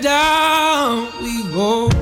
down we go,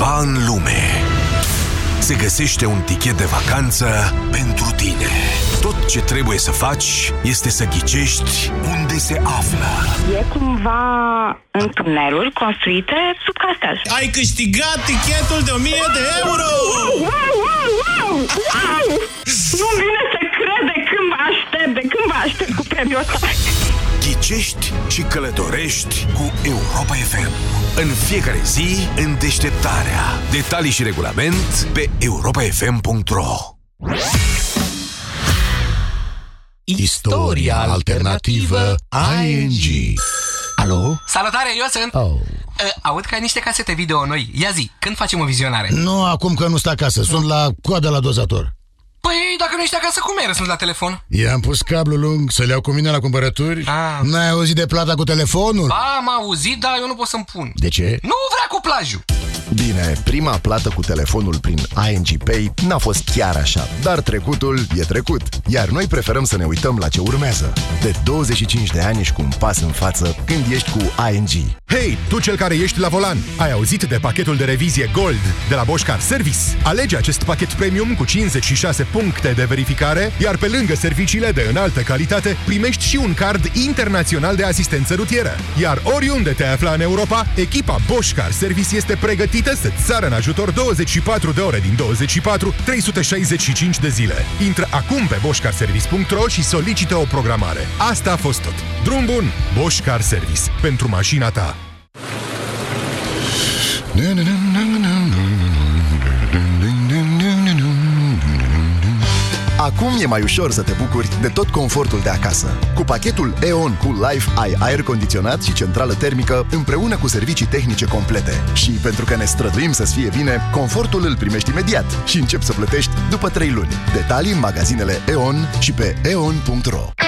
Undeva în lume se găsește un tichet de vacanță pentru tine. Tot ce trebuie să faci este să ghicești unde se află. E cumva în tuneluri construite sub castel. Ai câștigat tichetul de 1000 de euro! Wow, wow, wow, wow! Nu-mi vine să cred de când vă aștept, de când vă aștept cu premiul ăsta. Ghicești și călătorești cu Europa FM. În fiecare zi, în deșteptarea. Detalii și regulament pe europafm.ro Istoria alternativă ING. Alo? Salutare, eu sunt! Oh. Uh, Aud că ai niște casete video noi. Ia zi, când facem o vizionare? Nu acum că nu stă acasă, sunt la coadă la dozator. Păi, dacă nu ești acasă, cum ai răspuns la telefon? I-am pus cablu lung să le iau cu mine la cumpărături. Ah. N-ai auzit de plata cu telefonul? Ba, am auzit, dar eu nu pot să-mi pun. De ce? Nu vrea cu plajul. Bine, prima plată cu telefonul prin ING Pay n-a fost chiar așa, dar trecutul e trecut, iar noi preferăm să ne uităm la ce urmează. De 25 de ani ești cu un pas în față când ești cu ING. Hei, tu cel care ești la volan, ai auzit de pachetul de revizie Gold de la Bosch Car Service? Alege acest pachet premium cu 56 puncte de verificare, iar pe lângă serviciile de înaltă calitate, primești și un card internațional de asistență rutieră. Iar oriunde te afla în Europa, echipa Bosch Car Service este pregătită să-ți sară în ajutor 24 de ore din 24, 365 de zile. Intră acum pe boschcarservice.ro și solicită o programare. Asta a fost tot. Drum bun! Bosch Car Service. Pentru mașina ta. Acum e mai ușor să te bucuri de tot confortul de acasă. Cu pachetul E.ON cu Life ai aer condiționat și centrală termică împreună cu servicii tehnice complete. Și pentru că ne străduim să-ți fie bine, confortul îl primești imediat și începi să plătești după 3 luni. Detalii în magazinele E.ON și pe eon.ro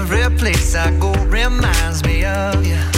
every place I go reminds me of you.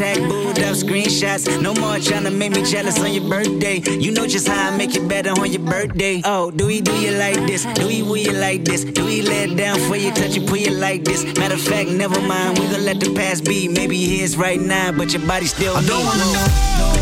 Hashtag booed up screenshots. No more trying to make me jealous on your birthday. You know just how I make it better on your birthday. Oh, do we do you like this? Do we will you like this? Do we let down for you, touch you, put you like this? Matter of fact, never mind. We gonna let the past be. Maybe here's right now, but your body still I don't wanna know,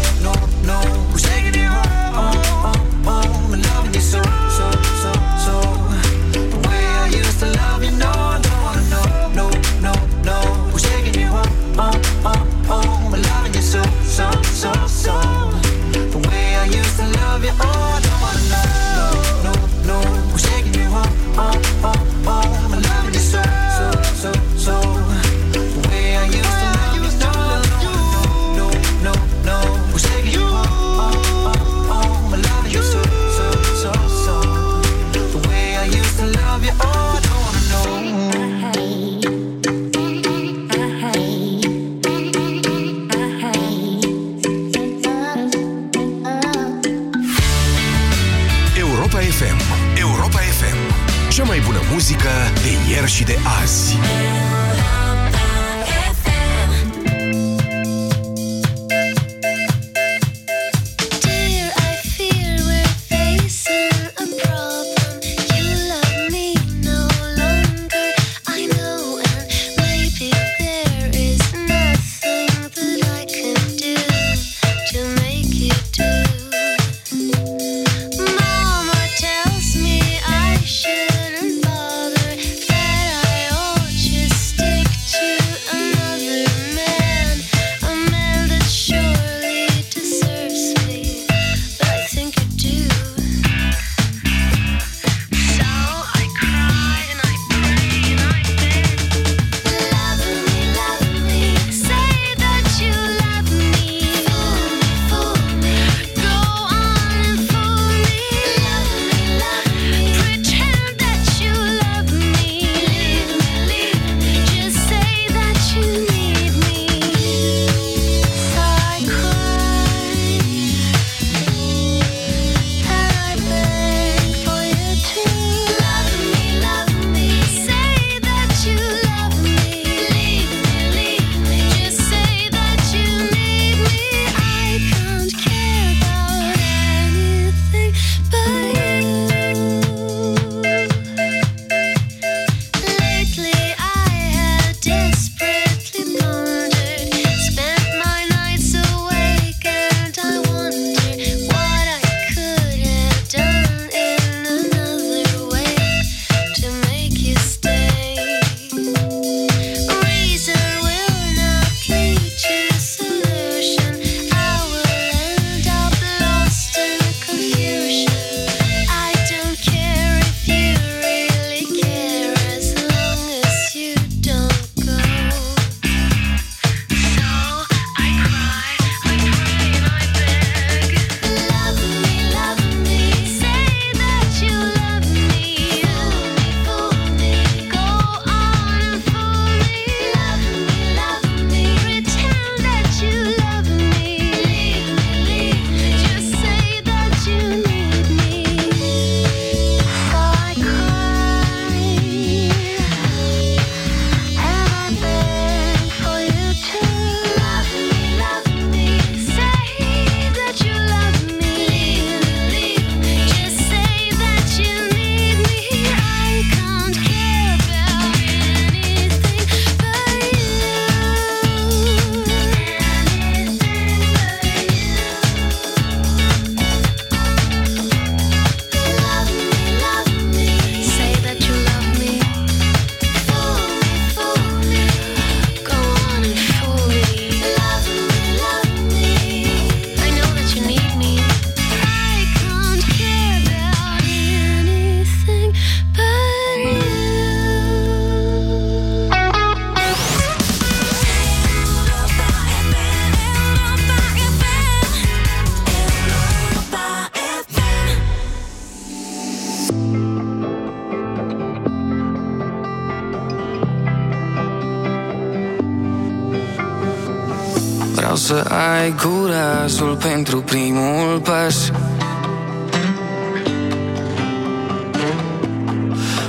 Vreau să ai curajul pentru primul pas.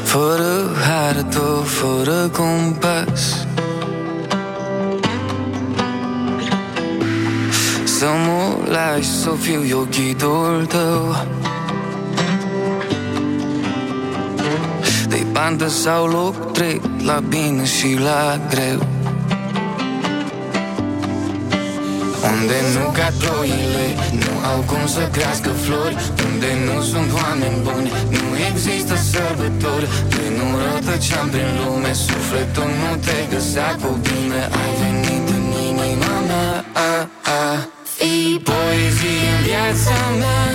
Fără hartă, fără compas. Să mă lași să fiu eu ghidul tău. De bandă sau loc drept La bine și la greu Unde nu cad ploile Nu au cum să crească flori. Unde nu sunt oameni buni Nu există sărbători. Când nu rătăceam prin lume Sufletul nu te găsea cu bine. Ai venit în inima mea a, a. Fii poezie în viața mea.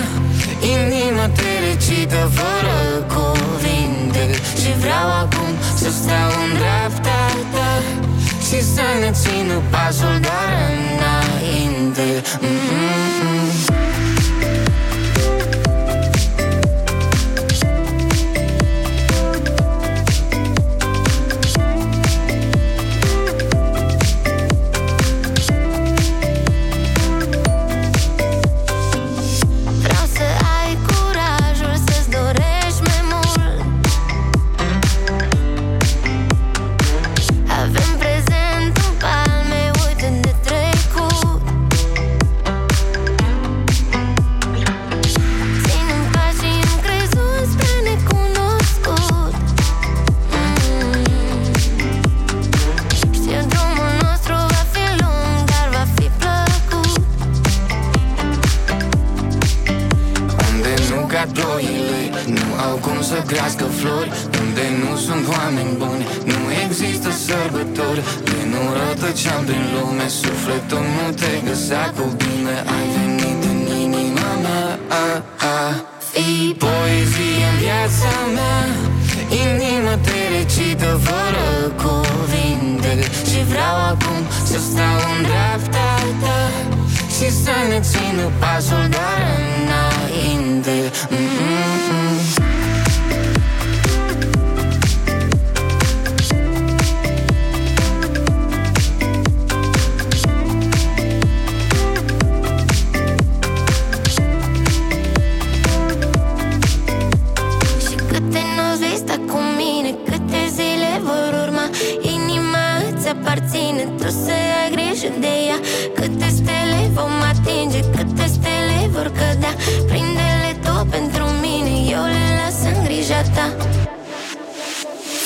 Inima te recită fără cuvinte. Și vreau acum să stau în dreapta ta Și să ne țină pasul doar înainte Mm-mm-mm.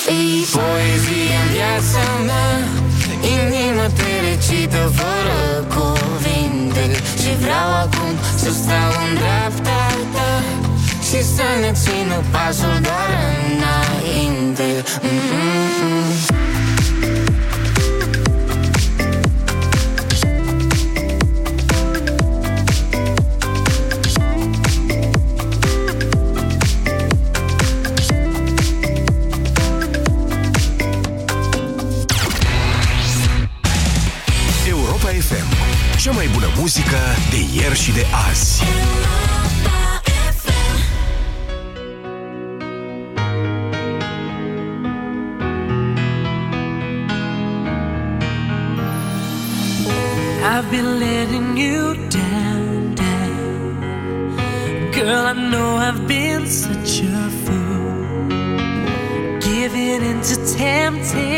Fii Poezie în viața mea Inima te recită fără cuvinte Și vreau acum să stau în dreapta ta Și să ne țină pasul doar înainte Mm-mm-mm. Muzică de ieri și de azi. I've been letting you down, down. Girl, I know I've been such a fool. Giving in to temptation,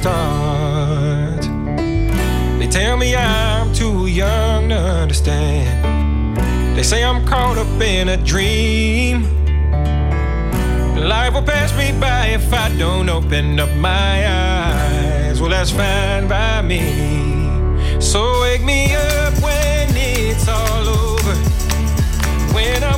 start. They tell me I'm too young to understand. They say I'm caught up in a dream. Life will pass me by if I don't open up my eyes. Well, that's fine by me. So wake me up when it's all over. When I'm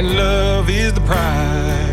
and love is the prize.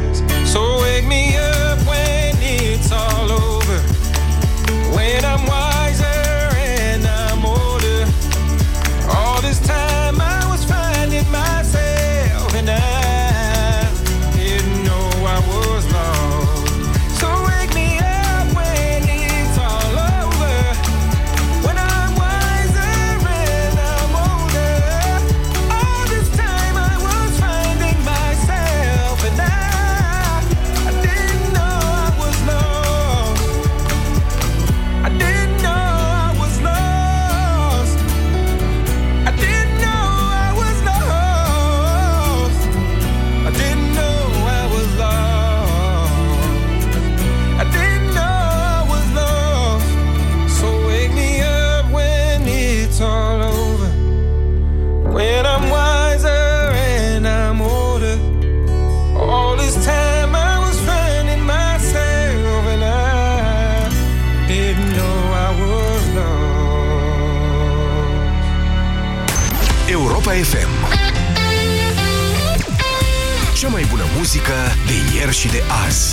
și de azi.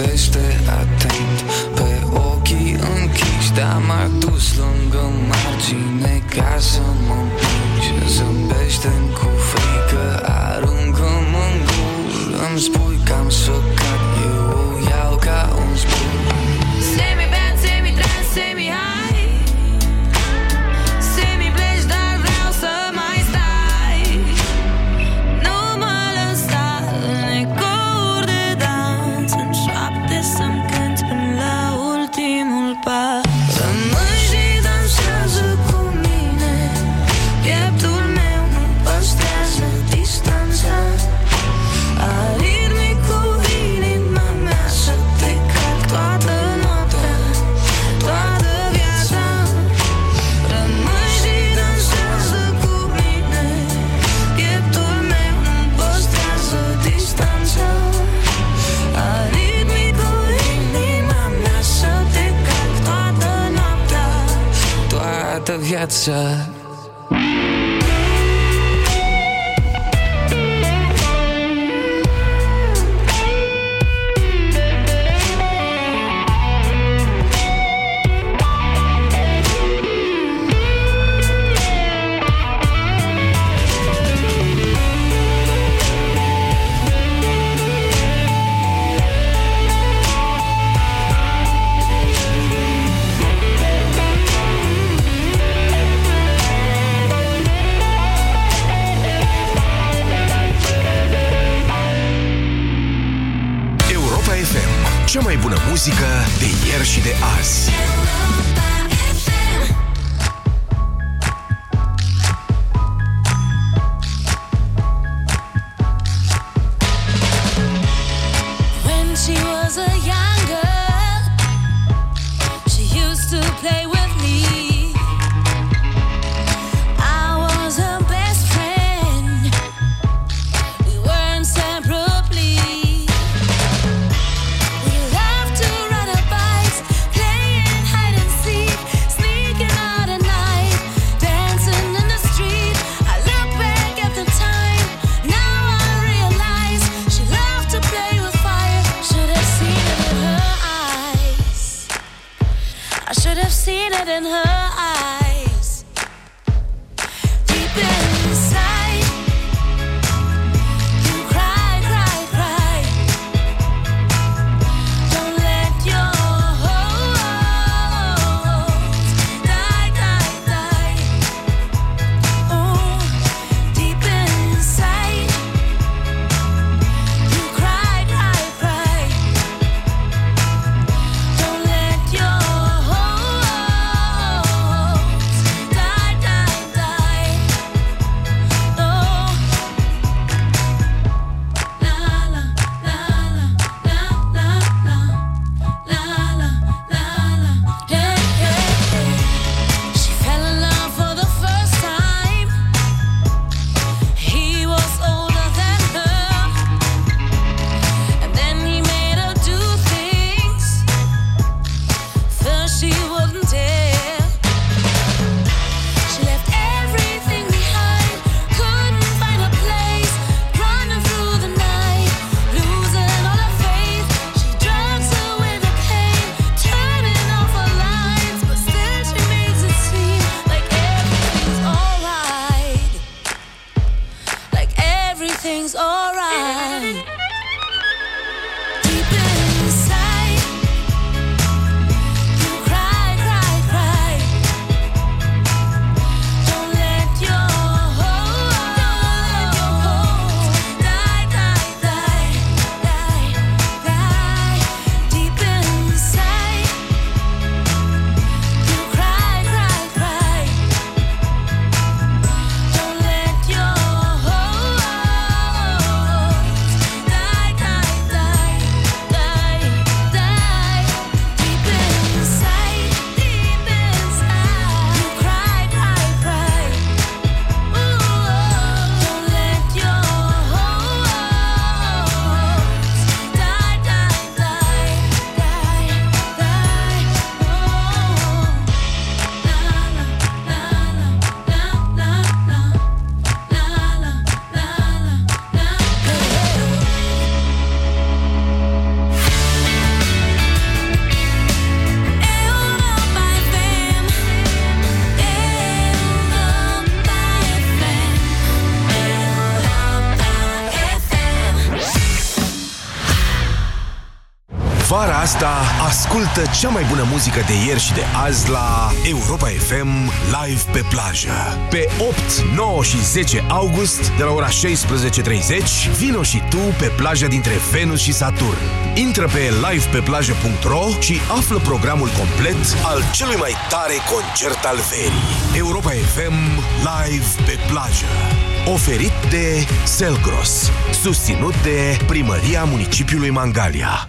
This. Asta ascultă cea mai bună muzică de ieri și de azi la Europa FM Live pe plajă. Pe 8, 9 și 10 august, de la ora 16.30, vino și tu pe plaja dintre Venus și Saturn. Intră pe livepeplajă.ro și află programul complet al celui mai tare concert al verii. Europa FM Live pe plajă. Oferit de Selgros. Susținut de Primăria Municipiului Mangalia.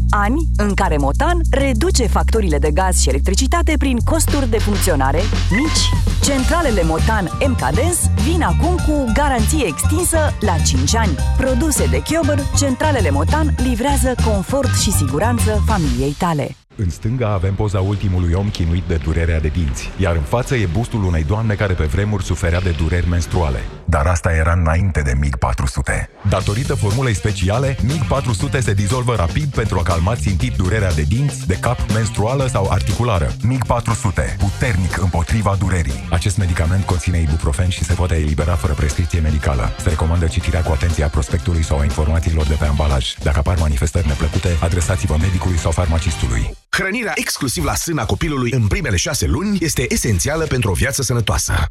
Ani în care Motan reduce facturile de gaz și electricitate prin costuri de funcționare mici. Centralele Motan MKDens vin acum cu garanție extinsă la 5 ani. Produse de Chiober, centralele Motan livrează confort și siguranță familiei tale. În stânga avem poza ultimului om chinuit de durerea de dinți, iar în față e bustul unei doamne care pe vremuri suferea de dureri menstruale. Dar asta era înainte de MiG 400. Datorită formulei speciale, MiG 400 se dizolvă rapid pentru a calma țintit durerea de dinți, de cap, menstruală sau articulară. MiG 400, puternic împotriva durerii. Acest medicament conține ibuprofen și se poate elibera fără prescripție medicală. Se recomandă citirea cu atenție a prospectului sau a informațiilor de pe ambalaj. Dacă apar manifestări neplăcute, adresați-vă medicului sau farmacistului. Hrănirea exclusiv la sâna copilului în primele șase luni este esențială pentru o viață sănătoasă.